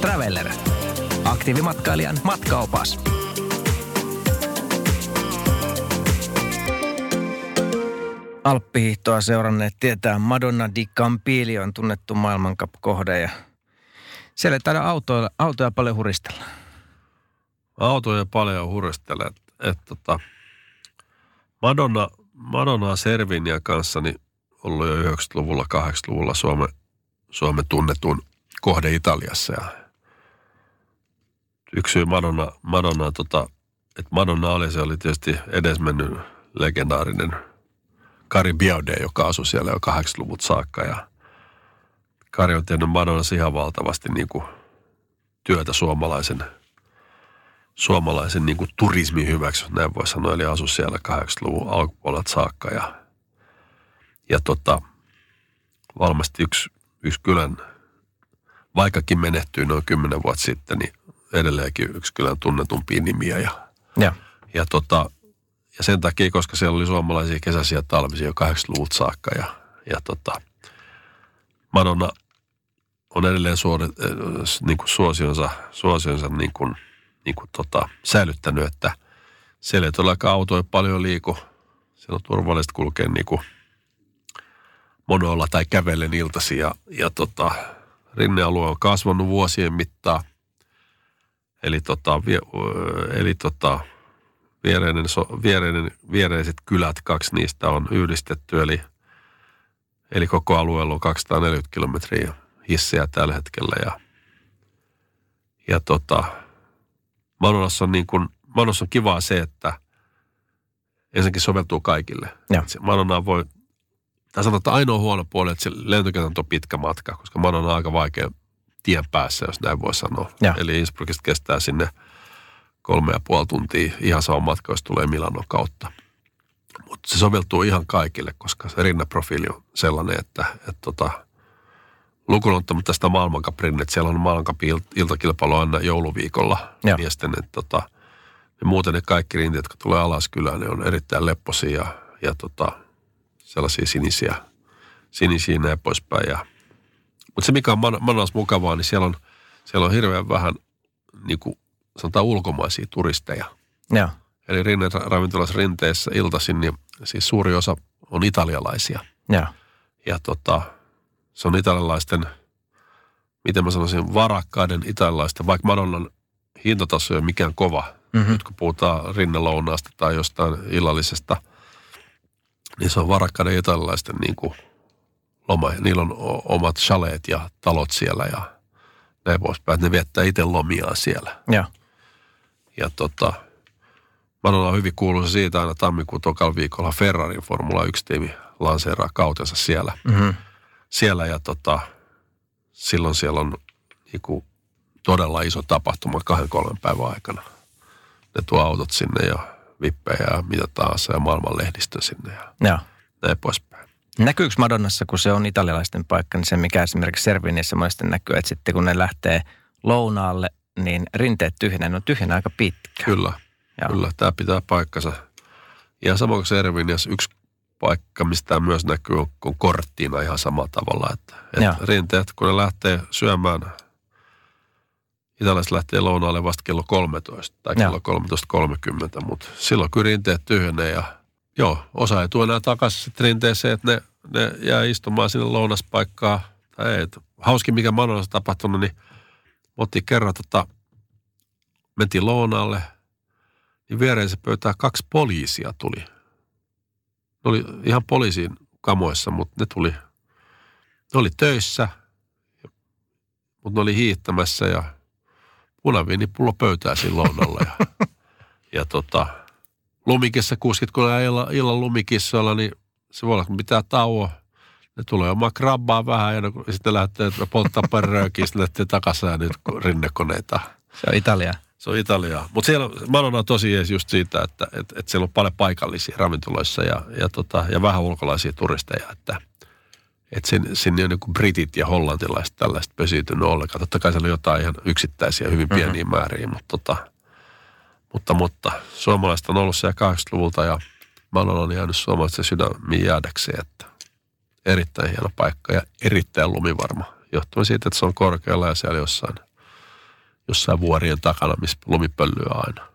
Traveller. Aktiivimatkailijan matkaopas. Alppihiihtoa seuranneet tietää Madonna di Campiglio on tunnettu maailmankap-kohde ja siellä ei taida autoja, autoja paljon huristella. Autoja paljon huristella. Että et, tota, Madonna, Madonna Servinia kanssa niin ollut jo 90-luvulla, 80-luvulla Suomen, Suomen tunnetun kohde Italiassa. Ja yksi syy Madonna, Madonna tota, että Madonna oli, se oli tietysti edesmennyt legendaarinen Kari Biaude, joka asui siellä jo 80-luvut saakka. Ja Kari on tehnyt Madonnassa ihan valtavasti niin kuin työtä suomalaisen, suomalaisen niin kuin turismin hyväksi, näin voi sanoa. Eli asui siellä 80-luvun alkupuolelta saakka. Ja, ja tota, varmasti yksi, yksi kylän, vaikkakin menehtyi noin kymmenen vuotta sitten, niin edelleenkin yksi kylän tunnetumpia nimiä. Ja, Ja. ja, tota, ja sen takia, koska siellä oli suomalaisia kesäisiä talvisia jo 80-luvulta saakka. Ja, ja tota, Madonna on edelleen suori, äh, niin kuin suosionsa, suosionsa niin kuin, niin kuin tota, säilyttänyt, että siellä ei todellakaan autoja paljon liiku. Siellä on turvallista kulkea niin kuin monoilla tai kävellen iltasi. Ja, ja tota, rinnealue on kasvanut vuosien mittaan. Eli, tota, vie, eli tota, viereinen, so, viereinen, viereiset kylät, kaksi niistä on yhdistetty. Eli, eli koko alueella on 240 kilometriä hissejä tällä hetkellä. Ja, ja tota, Manossa on, niin kuin, Manossa on kivaa se, että ensinnäkin soveltuu kaikille. Manona voi, tai sanotaan, että ainoa huono puoli, että se lentokentän on pitkä matka, koska Manona on aika vaikea tien päässä, jos näin voi sanoa. Joo. Eli Innsbruckista kestää sinne kolme ja puoli tuntia ihan sama matka, jos tulee Milanon kautta. Mutta se soveltuu ihan kaikille, koska se rinneprofiili on sellainen, että, että tota, lukuun ottamatta tästä maailmankaprin, että siellä on maailmankapin il- iltakilpailu aina jouluviikolla Joo. miesten, että tota, ja muuten ne kaikki rinteet, jotka tulee alas kylään, ne on erittäin lepposia ja, ja tota, sellaisia sinisiä, sinisiä ja näin poispäin. Ja, mutta se, mikä on Man- Manas mukavaa, niin siellä on, siellä on hirveän vähän niin kuin sanotaan ulkomaisia turisteja. Joo. Eli rinne, ravintolassa rinteessä iltaisin, niin siis suuri osa on italialaisia. Joo. Ja tota, se on italialaisten, miten mä sanoisin, varakkaiden italialaisten, vaikka Madonnan hintataso ei ole mikään kova. Mhm. Nyt kun puhutaan rinnelounaasta tai jostain illallisesta, niin se on varakkaiden italialaisten niin kuin loma. Niillä on omat chaleet ja talot siellä ja näin poispäin. Ne viettää itse lomiaan siellä. Joo. Ja tota, Madonna on hyvin kuuluisa siitä aina tammikuun tokalla viikolla Ferrarin Formula 1-tiimi lanseeraa kautensa siellä. Mhm. Siellä ja tota, silloin siellä on niinku todella iso tapahtuma kahden kolmen päivän aikana. Ne tuo autot sinne ja vippejä ja mitä tahansa ja maailman lehdistö sinne ja Joo. näin poispäin. Näkyykö Madonnassa, kun se on italialaisten paikka, niin se mikä esimerkiksi Serviniassa monesti näkyy, että sitten kun ne lähtee lounaalle, niin rinteet tyhjenee, ne on tyhjenä aika pitkä. Kyllä, Joo. kyllä, tämä pitää paikkansa. Ja samoin kuin Servinias, yksi paikka, mistä tämä myös näkyy, on, korttiina ihan samalla tavalla. Että, että rinteet, kun ne lähtee syömään, italaiset lähtee lounaalle vasta kello 13 tai kello 13.30, mutta silloin kyllä rinteet tyhjenee ja joo, osa ei tule enää takaisin sitten rinteeseen, että ne, ne jää istumaan sinne lounaspaikkaan. Tai ei, hauskin mikä Manolassa tapahtunut, niin oltiin kerran tota, mentiin lounaalle, niin viereensä pöytään kaksi poliisia tuli. Ne oli ihan poliisin kamoissa, mutta ne tuli, ne oli töissä, mutta ne oli hiihtämässä ja punaviinipullo pöytää siinä lounalla. Ja, ja tota, lumikissa kuskit, kun illan, illan lumikissoilla, niin se voi olla, kun pitää tauo. Ne tulee omaa krabbaa vähän ja ne- sitten lähtee polttaa pari röökiä, sitten lähtee takaisin ja nyt rinnekoneita. Se on Italia. Se on Italiaa. Mutta siellä Madonna on tosi jees just siitä, että et, et siellä on paljon paikallisia ravintoloissa ja, ja, tota, ja vähän ulkolaisia turisteja. Että et sinne, sinne on niin britit ja hollantilaiset tällaiset pesiytynyt ollenkaan. Totta kai siellä on jotain ihan yksittäisiä, hyvin pieniä mm-hmm. määriä, mutta, tota, mutta, mutta suomalaiset on ollut siellä 80-luvulta ja Madonna on jäänyt suomalaisten sydämiin jäädäkseen. Että erittäin hieno paikka ja erittäin lumivarma. Johtuen siitä, että se on korkealla ja siellä jossain jossain vuorien takana, missä lumi pöllyy aina.